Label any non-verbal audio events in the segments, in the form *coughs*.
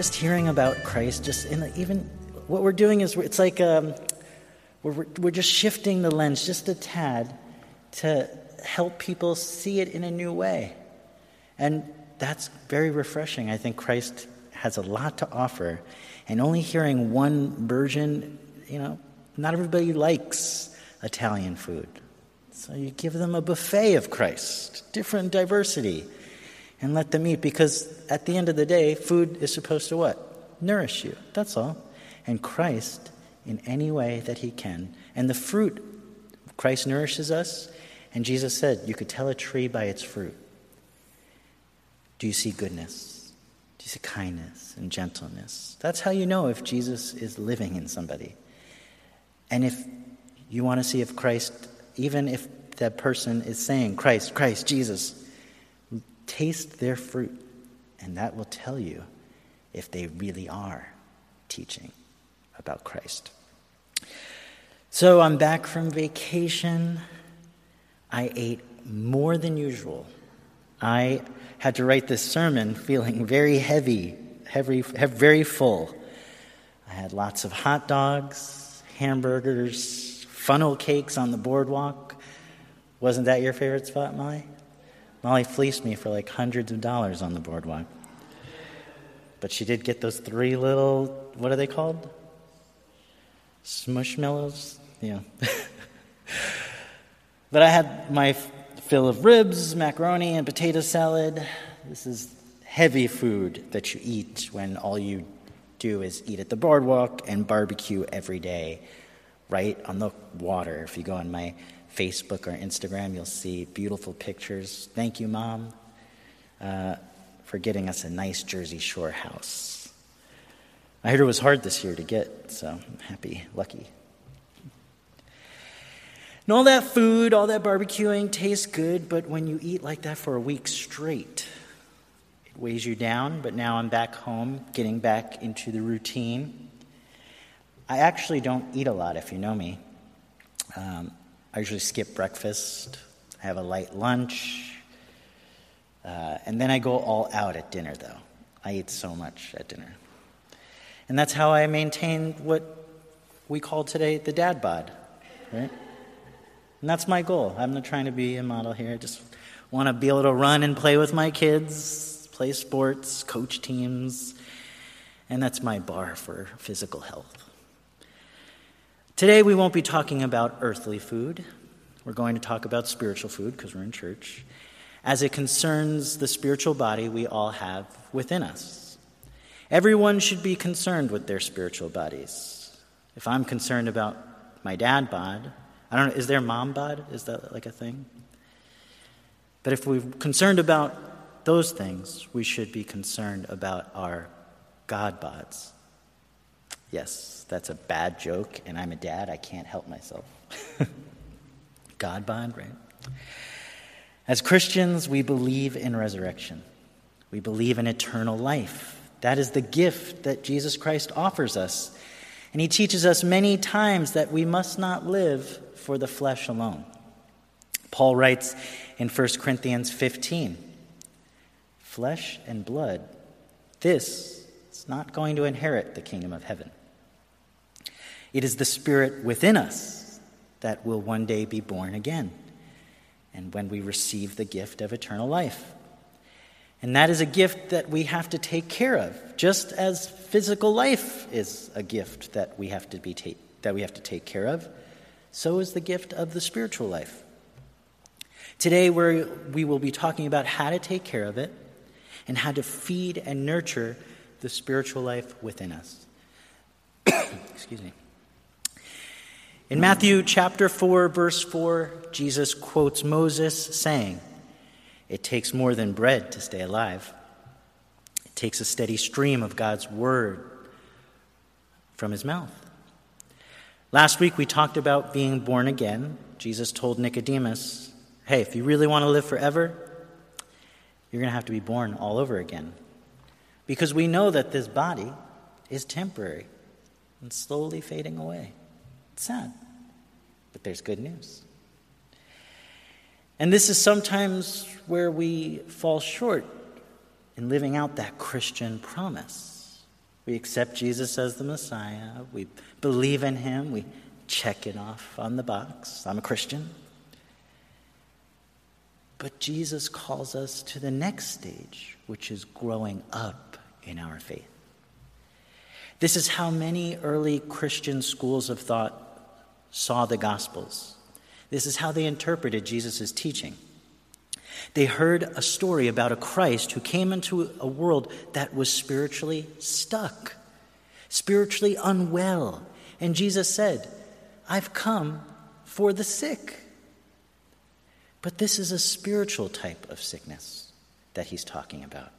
just hearing about Christ, just in the, even what we're doing is it's like um, we're, we're just shifting the lens just a tad to help people see it in a new way. And that's very refreshing. I think Christ has a lot to offer. And only hearing one version, you know, not everybody likes Italian food. So you give them a buffet of Christ, different diversity, and let them eat because at the end of the day, food is supposed to what? Nourish you. That's all. And Christ, in any way that he can. And the fruit, Christ nourishes us. And Jesus said, You could tell a tree by its fruit. Do you see goodness? Do you see kindness and gentleness? That's how you know if Jesus is living in somebody. And if you want to see if Christ, even if that person is saying, Christ, Christ, Jesus, taste their fruit, and that will tell you if they really are teaching about Christ. So I'm back from vacation. I ate more than usual. I had to write this sermon feeling very heavy, heavy, very full. I had lots of hot dogs, hamburgers, funnel cakes on the boardwalk. Wasn't that your favorite spot, Molly? Molly fleeced me for like hundreds of dollars on the boardwalk. But she did get those three little, what are they called? Smushmallows? Yeah. *laughs* but I had my fill of ribs, macaroni, and potato salad. This is heavy food that you eat when all you do is eat at the boardwalk and barbecue every day, right on the water. If you go on my Facebook or Instagram, you'll see beautiful pictures. Thank you, Mom, uh, for getting us a nice Jersey Shore house. I heard it was hard this year to get, so I'm happy, lucky. And all that food, all that barbecuing tastes good, but when you eat like that for a week straight, it weighs you down. But now I'm back home, getting back into the routine. I actually don't eat a lot, if you know me. Um, I usually skip breakfast, have a light lunch, uh, and then I go all out at dinner, though. I eat so much at dinner. And that's how I maintain what we call today the dad bod, right? And that's my goal. I'm not trying to be a model here. I just want to be able to run and play with my kids, play sports, coach teams, and that's my bar for physical health. Today, we won't be talking about earthly food. We're going to talk about spiritual food because we're in church, as it concerns the spiritual body we all have within us. Everyone should be concerned with their spiritual bodies. If I'm concerned about my dad bod, I don't know, is there mom bod? Is that like a thing? But if we're concerned about those things, we should be concerned about our God bods. Yes, that's a bad joke, and I'm a dad. I can't help myself. *laughs* God bod, right? As Christians, we believe in resurrection. We believe in eternal life. That is the gift that Jesus Christ offers us. And he teaches us many times that we must not live for the flesh alone. Paul writes in 1 Corinthians 15 Flesh and blood, this is not going to inherit the kingdom of heaven. It is the Spirit within us that will one day be born again, and when we receive the gift of eternal life. And that is a gift that we have to take care of, just as physical life is a gift that we have to, be ta- that we have to take care of. So is the gift of the spiritual life. Today, we we will be talking about how to take care of it and how to feed and nurture the spiritual life within us. *coughs* Excuse me. In Matthew chapter 4, verse 4, Jesus quotes Moses saying, It takes more than bread to stay alive. It takes a steady stream of God's word from his mouth. Last week we talked about being born again. Jesus told Nicodemus, Hey, if you really want to live forever, you're going to have to be born all over again. Because we know that this body is temporary and slowly fading away. Sad, but there's good news. And this is sometimes where we fall short in living out that Christian promise. We accept Jesus as the Messiah. We believe in him. We check it off on the box. I'm a Christian. But Jesus calls us to the next stage, which is growing up in our faith. This is how many early Christian schools of thought saw the Gospels. This is how they interpreted Jesus' teaching. They heard a story about a Christ who came into a world that was spiritually stuck, spiritually unwell. And Jesus said, I've come for the sick. But this is a spiritual type of sickness that he's talking about,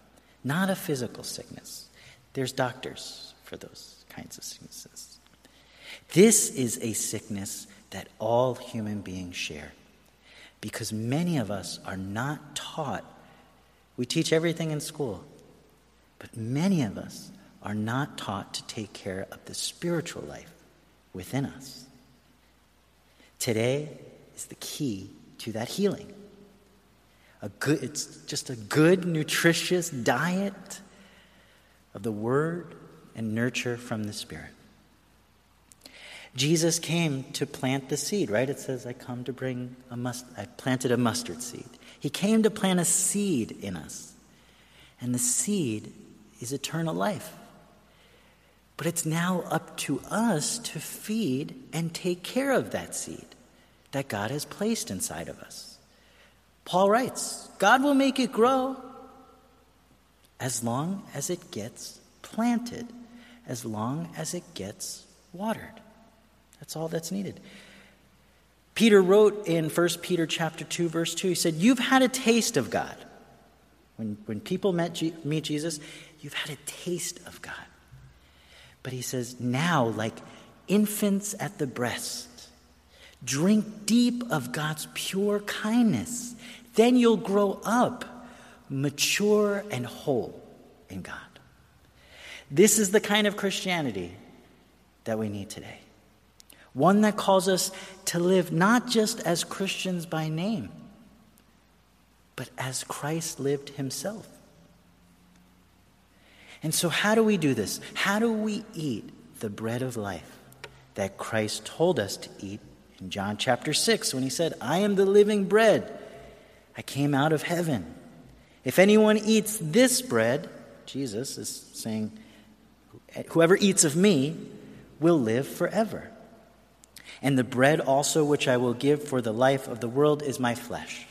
not a physical sickness. There's doctors for those kinds of sicknesses. This is a sickness that all human beings share because many of us are not taught. We teach everything in school, but many of us are not taught to take care of the spiritual life within us. Today is the key to that healing. A good, it's just a good, nutritious diet of the Word and nurture from the Spirit. Jesus came to plant the seed, right? It says, I come to bring a must I planted a mustard seed. He came to plant a seed in us. And the seed is eternal life. But it's now up to us to feed and take care of that seed that God has placed inside of us. Paul writes, God will make it grow as long as it gets planted, as long as it gets watered. That's all that's needed. Peter wrote in 1 Peter chapter 2 verse 2 he said you've had a taste of God. When when people met G- meet Jesus, you've had a taste of God. But he says now like infants at the breast drink deep of God's pure kindness. Then you'll grow up mature and whole in God. This is the kind of Christianity that we need today one that calls us to live not just as Christians by name, but as Christ lived himself. And so, how do we do this? How do we eat the bread of life that Christ told us to eat in John chapter 6 when he said, I am the living bread. I came out of heaven. If anyone eats this bread, Jesus is saying, whoever eats of me will live forever. And the bread also which I will give for the life of the world is my flesh.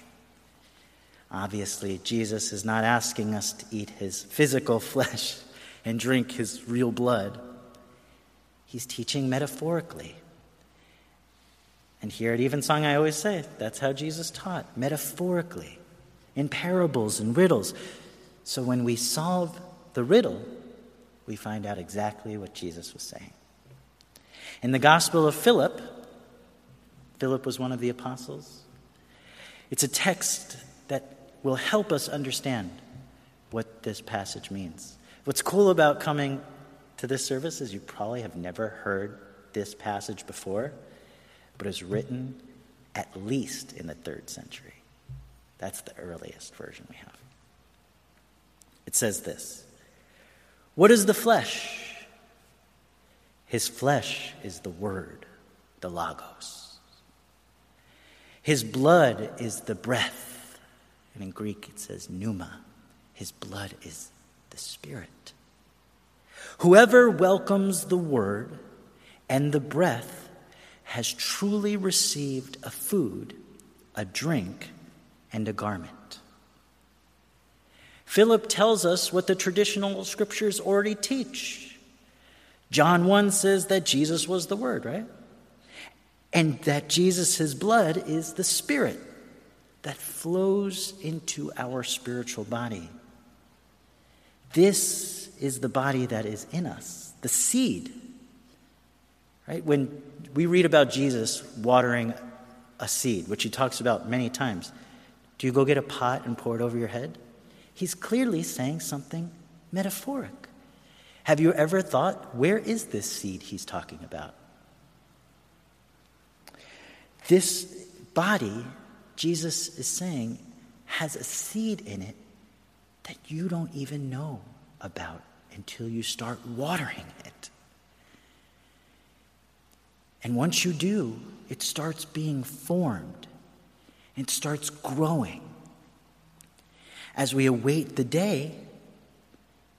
Obviously, Jesus is not asking us to eat his physical *laughs* flesh and drink his real blood. He's teaching metaphorically. And here at Evensong, I always say that's how Jesus taught, metaphorically, in parables and riddles. So when we solve the riddle, we find out exactly what Jesus was saying. In the Gospel of Philip, Philip was one of the apostles. It's a text that will help us understand what this passage means. What's cool about coming to this service is you probably have never heard this passage before, but it's written at least in the third century. That's the earliest version we have. It says this What is the flesh? His flesh is the word, the Logos. His blood is the breath. And in Greek it says pneuma. His blood is the spirit. Whoever welcomes the word and the breath has truly received a food, a drink, and a garment. Philip tells us what the traditional scriptures already teach. John 1 says that Jesus was the Word, right? and that Jesus' blood is the Spirit that flows into our spiritual body. This is the body that is in us, the seed. Right? When we read about Jesus watering a seed, which he talks about many times, do you go get a pot and pour it over your head? He's clearly saying something metaphoric. Have you ever thought, where is this seed he's talking about? This body, Jesus is saying, has a seed in it that you don't even know about until you start watering it. And once you do, it starts being formed, it starts growing. As we await the day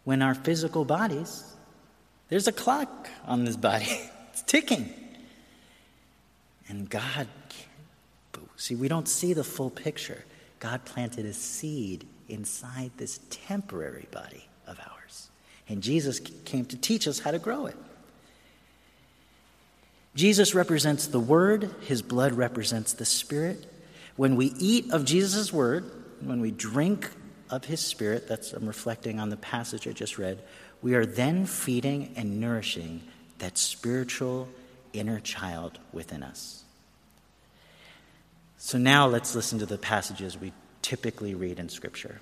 when our physical bodies, there's a clock on this body, *laughs* it's ticking. And God, see, we don't see the full picture. God planted a seed inside this temporary body of ours. And Jesus came to teach us how to grow it. Jesus represents the Word, His blood represents the Spirit. When we eat of Jesus' Word, when we drink of His Spirit, that's I'm reflecting on the passage I just read, we are then feeding and nourishing that spiritual inner child within us. So now let's listen to the passages we typically read in Scripture.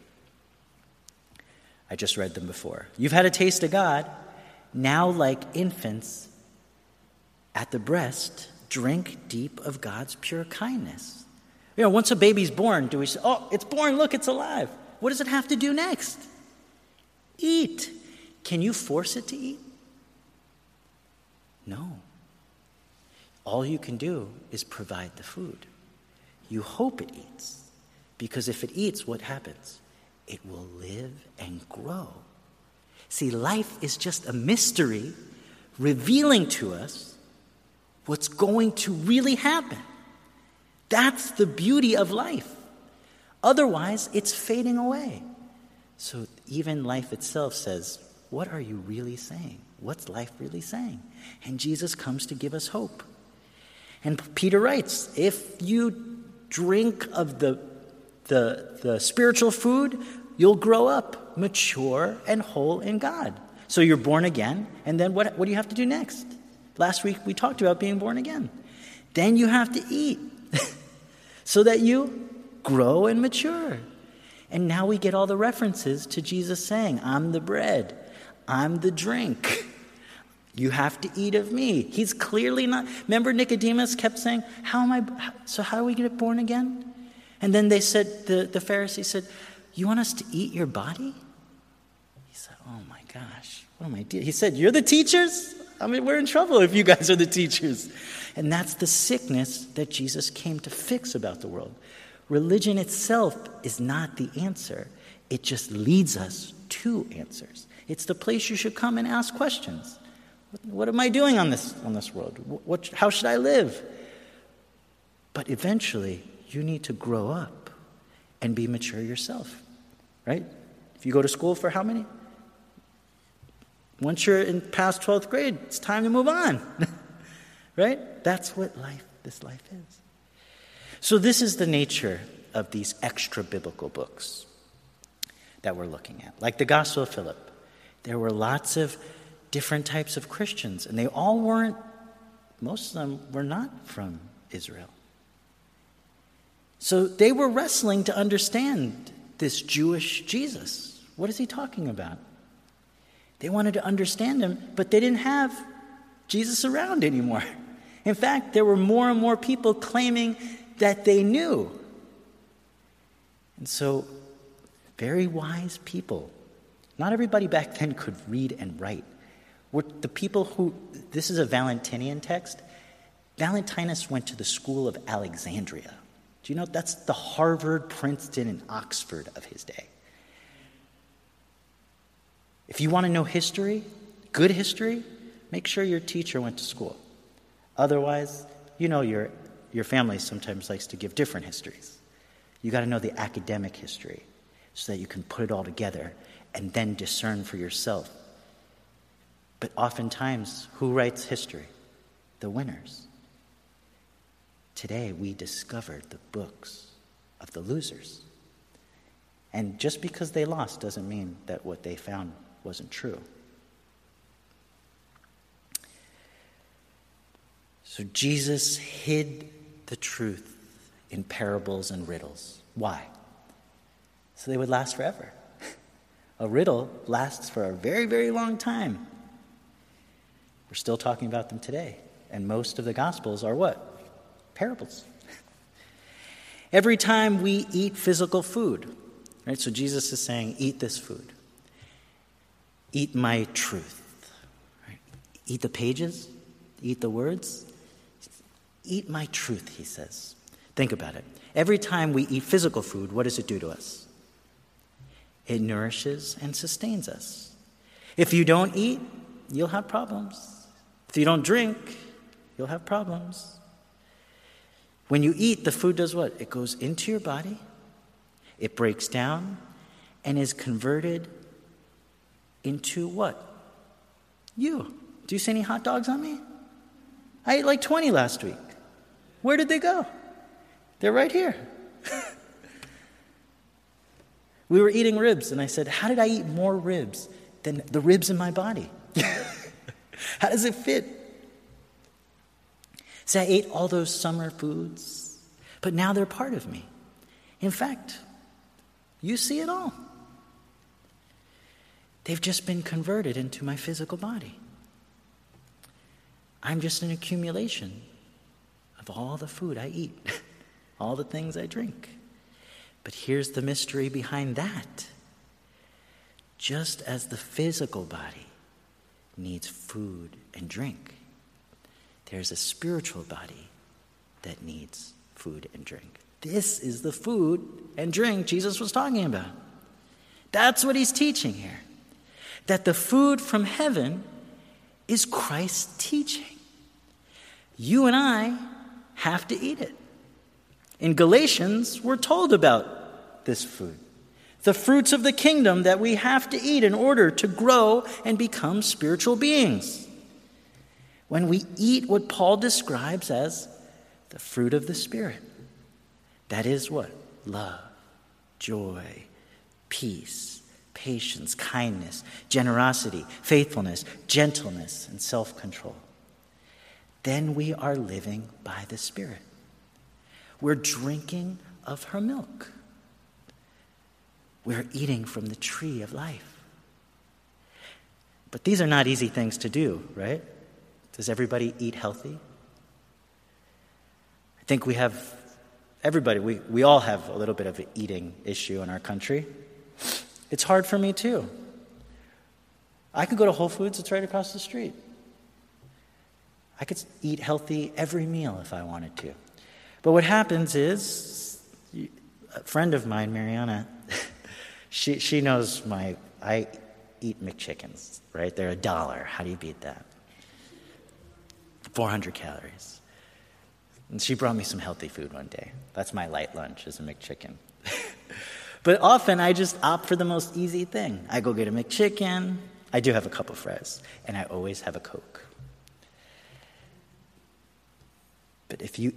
I just read them before. You've had a taste of God. Now, like infants at the breast, drink deep of God's pure kindness. You know, once a baby's born, do we say, oh, it's born, look, it's alive? What does it have to do next? Eat. Can you force it to eat? No. All you can do is provide the food. You hope it eats. Because if it eats, what happens? It will live and grow. See, life is just a mystery revealing to us what's going to really happen. That's the beauty of life. Otherwise, it's fading away. So even life itself says, What are you really saying? What's life really saying? And Jesus comes to give us hope. And Peter writes, If you drink of the, the, the spiritual food, you'll grow up mature and whole in God. So you're born again, and then what, what do you have to do next? Last week we talked about being born again. Then you have to eat *laughs* so that you grow and mature. And now we get all the references to Jesus saying, I'm the bread, I'm the drink. You have to eat of me. He's clearly not. Remember, Nicodemus kept saying, How am I? So, how do we get born again? And then they said, the, the Pharisee said, You want us to eat your body? He said, Oh my gosh, what am I doing? He said, You're the teachers? I mean, we're in trouble if you guys are the teachers. And that's the sickness that Jesus came to fix about the world. Religion itself is not the answer, it just leads us to answers. It's the place you should come and ask questions. What, am I doing on this, on this world? What, how should I live? But eventually, you need to grow up and be mature yourself, right? If you go to school for how many? Once you're in past 12th grade, it's time to move on. *laughs* right? That's what life, this life is. So, this is the nature of these extra biblical books that we're looking at. Like the Gospel of Philip, there were lots of different types of Christians, and they all weren't, most of them were not from Israel. So, they were wrestling to understand this Jewish Jesus. What is he talking about? They wanted to understand him, but they didn't have Jesus around anymore. *laughs* In fact, there were more and more people claiming that they knew. And so, very wise people, not everybody back then could read and write, were the people who, this is a Valentinian text. Valentinus went to the school of Alexandria. Do you know that's the Harvard, Princeton, and Oxford of his day? If you want to know history, good history, make sure your teacher went to school. Otherwise, you know your, your family sometimes likes to give different histories. You got to know the academic history so that you can put it all together and then discern for yourself. But oftentimes, who writes history? The winners. Today, we discovered the books of the losers. And just because they lost doesn't mean that what they found wasn't true. So Jesus hid the truth in parables and riddles. Why? So they would last forever. *laughs* A riddle lasts for a very, very long time. We're still talking about them today. And most of the Gospels are what? Parables. *laughs* Every time we eat physical food, right? So Jesus is saying, eat this food. Eat my truth. Right? Eat the pages, eat the words. Eat my truth, he says. Think about it. Every time we eat physical food, what does it do to us? It nourishes and sustains us. If you don't eat, you'll have problems. If you don't drink, you'll have problems. When you eat, the food does what? It goes into your body, it breaks down, and is converted into what? You. Do you see any hot dogs on me? I ate like 20 last week. Where did they go? They're right here. *laughs* we were eating ribs, and I said, How did I eat more ribs than the ribs in my body? *laughs* How does it fit? See, I ate all those summer foods, but now they're part of me. In fact, you see it all. They've just been converted into my physical body. I'm just an accumulation of all the food I eat, *laughs* all the things I drink. But here's the mystery behind that. Just as the physical body needs food and drink, there's a spiritual body that needs food and drink. This is the food and drink Jesus was talking about. That's what he's teaching here. That the food from heaven is Christ's teaching. You and I have to eat it. In Galatians, we're told about this food the fruits of the kingdom that we have to eat in order to grow and become spiritual beings. When we eat what Paul describes as the fruit of the Spirit, that is what? Love, joy, peace, patience, kindness, generosity, faithfulness, gentleness, and self control. Then we are living by the Spirit. We're drinking of her milk. We're eating from the tree of life. But these are not easy things to do, right? Does everybody eat healthy? I think we have, everybody, we, we all have a little bit of an eating issue in our country. It's hard for me too. I could go to Whole Foods, it's right across the street. I could eat healthy every meal if I wanted to. But what happens is, a friend of mine, Mariana, *laughs* she, she knows my, I eat McChickens, right? They're a dollar. How do you beat that? 400 calories. And she brought me some healthy food one day. That's my light lunch, is a McChicken. *laughs* but often I just opt for the most easy thing. I go get a McChicken. I do have a cup of fries, and I always have a Coke. But if you,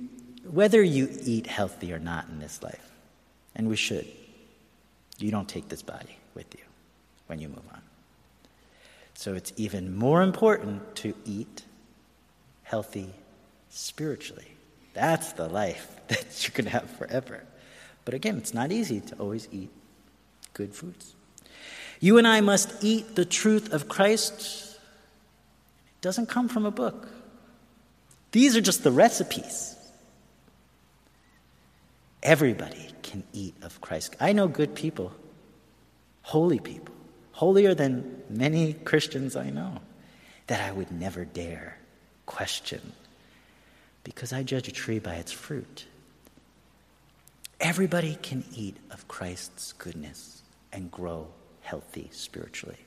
whether you eat healthy or not in this life, and we should, you don't take this body with you when you move on. So it's even more important to eat healthy spiritually. That's the life *laughs* that you can have forever. But again, it's not easy to always eat good foods. You and I must eat the truth of Christ. It doesn't come from a book. These are just the recipes. Everybody can eat of Christ. I know good people, holy people, holier than many Christians I know, that I would never dare question because I judge a tree by its fruit. Everybody can eat of Christ's goodness and grow healthy spiritually.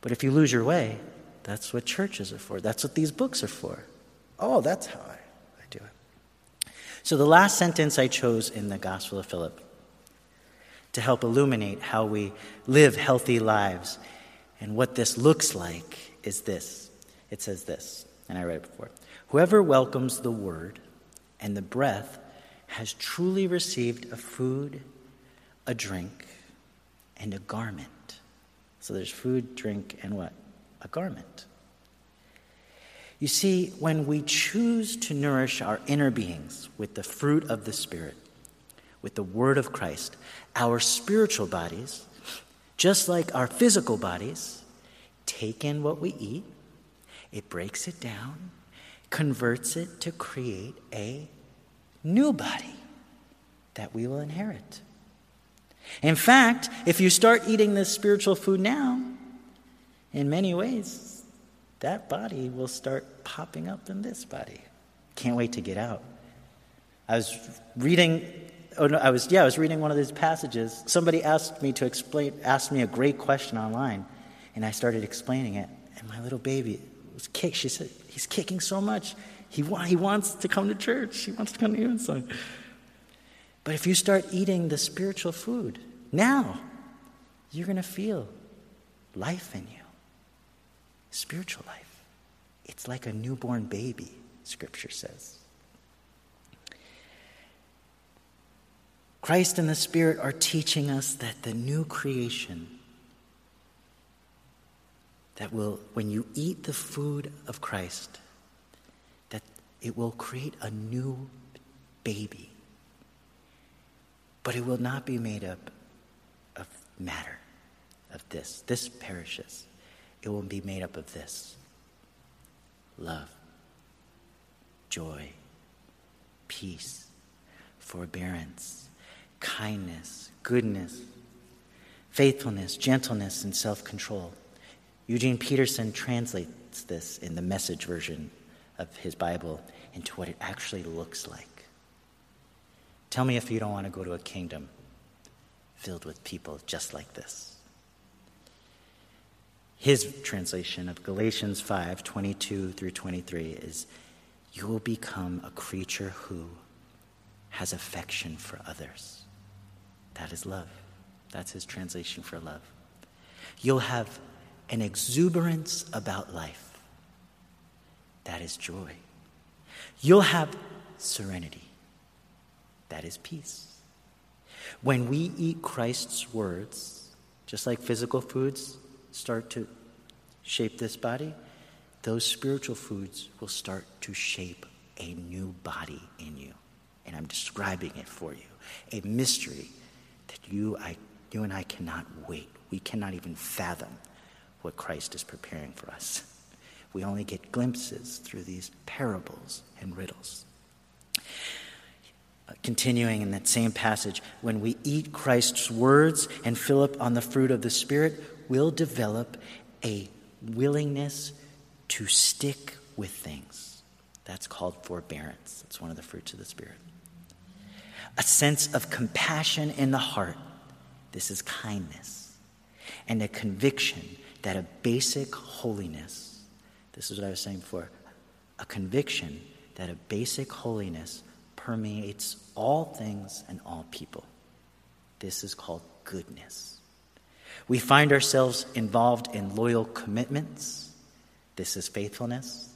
But if you lose your way, that's what churches are for. That's what these books are for. Oh, that's how I, I do it. So, the last sentence I chose in the Gospel of Philip to help illuminate how we live healthy lives and what this looks like is this. It says this, and I read it before Whoever welcomes the word and the breath has truly received a food, a drink, and a garment. So there's food, drink, and what? A garment. You see, when we choose to nourish our inner beings with the fruit of the Spirit, with the Word of Christ, our spiritual bodies, just like our physical bodies, take in what we eat, it breaks it down, converts it to create a new body that we will inherit. In fact, if you start eating this spiritual food now, in many ways, that body will start popping up in this body. Can't wait to get out. I was reading, oh no, I was, yeah, I was reading one of these passages. Somebody asked me to explain, asked me a great question online, and I started explaining it. And my little baby was kicked. She said, He's kicking so much. He, wa- he wants to come to church. He wants to come to you. But if you start eating the spiritual food now, you're going to feel life in you, spiritual life. It's like a newborn baby, Scripture says. Christ and the Spirit are teaching us that the new creation, that will, when you eat the food of Christ, that it will create a new baby. But it will not be made up of matter, of this. This perishes. It will be made up of this love, joy, peace, forbearance, kindness, goodness, faithfulness, gentleness, and self control. Eugene Peterson translates this in the message version of his Bible into what it actually looks like. Tell me if you don't want to go to a kingdom filled with people just like this. His translation of Galatians 5 22 through 23 is You will become a creature who has affection for others. That is love. That's his translation for love. You'll have an exuberance about life. That is joy. You'll have serenity. That is peace. When we eat Christ's words, just like physical foods start to shape this body, those spiritual foods will start to shape a new body in you. And I'm describing it for you. A mystery that you, I, you and I cannot wait. We cannot even fathom what Christ is preparing for us. *laughs* We only get glimpses through these parables and riddles. Uh, continuing in that same passage, when we eat Christ's words and fill up on the fruit of the Spirit, we'll develop a willingness to stick with things. That's called forbearance. That's one of the fruits of the Spirit. A sense of compassion in the heart. This is kindness. And a conviction that a basic holiness, this is what I was saying before, a conviction that a basic holiness permeates all things and all people. This is called goodness. We find ourselves involved in loyal commitments. This is faithfulness.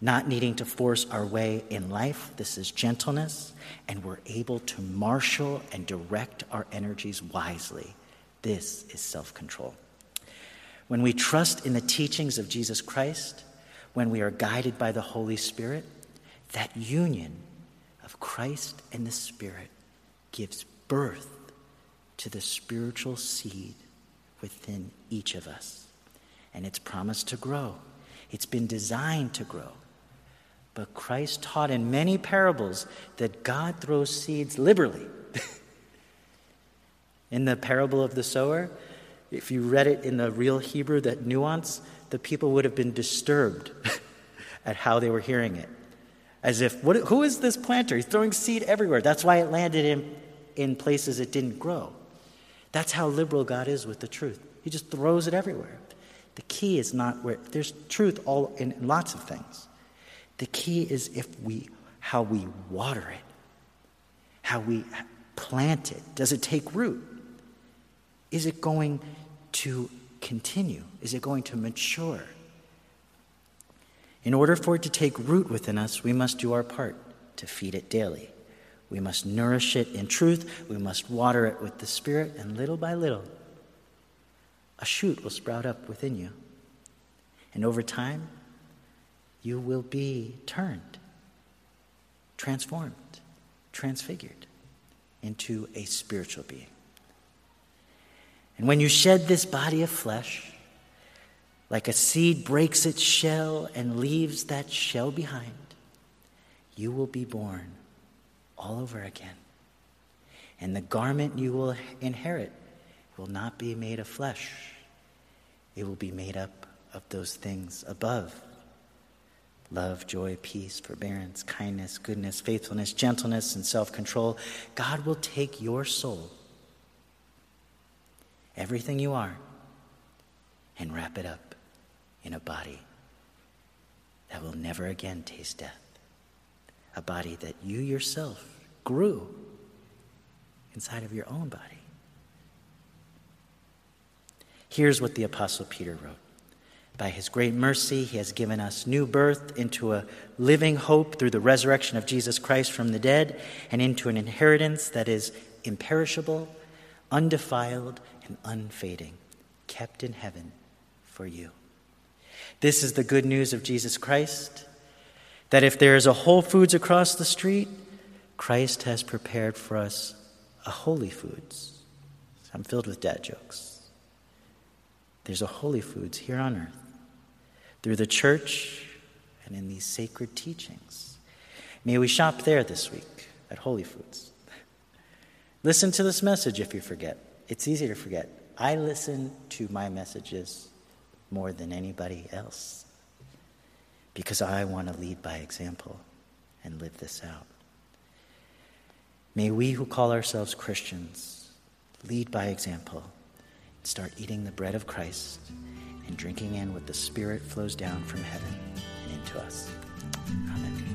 Not needing to force our way in life. This is gentleness. And we're able to marshal and direct our energies wisely. This is self control. When we trust in the teachings of Jesus Christ, when we are guided by the Holy Spirit, that union of Christ and the Spirit gives birth to the spiritual seed within each of us. And it's promised to grow, it's been designed to grow. But Christ taught in many parables that God throws seeds liberally. *laughs* in the parable of the sower, if you read it in the real Hebrew, that nuance, the people would have been disturbed *laughs* at how they were hearing it. As if, what, who is this planter? He's throwing seed everywhere. That's why it landed in, in places it didn't grow. That's how liberal God is with the truth. He just throws it everywhere. The key is not where there's truth all in lots of things. The key is if we how we water it, how we plant it. Does it take root? Is it going to continue? Is it going to mature? In order for it to take root within us, we must do our part to feed it daily. We must nourish it in truth. We must water it with the Spirit, and little by little, a shoot will sprout up within you. And over time, you will be turned, transformed, transfigured into a spiritual being. And when you shed this body of flesh, like a seed breaks its shell and leaves that shell behind, you will be born all over again. And the garment you will inherit will not be made of flesh, it will be made up of those things above love, joy, peace, forbearance, kindness, goodness, faithfulness, gentleness, and self control. God will take your soul, everything you are, and wrap it up in a body that will never again taste death. A body that you yourself grew inside of your own body. Here's what the Apostle Peter wrote By his great mercy, he has given us new birth into a living hope through the resurrection of Jesus Christ from the dead and into an inheritance that is imperishable, undefiled, and unfading, kept in heaven for you. This is the good news of Jesus Christ that if there is a Whole Foods across the street, Christ has prepared for us a Holy Foods. I'm filled with dad jokes. There's a Holy Foods here on earth through the church and in these sacred teachings. May we shop there this week at Holy Foods. Listen to this message if you forget. It's easy to forget. I listen to my messages more than anybody else because I want to lead by example and live this out. May we who call ourselves Christians lead by example and start eating the bread of Christ and drinking in what the Spirit flows down from heaven and into us. Amen.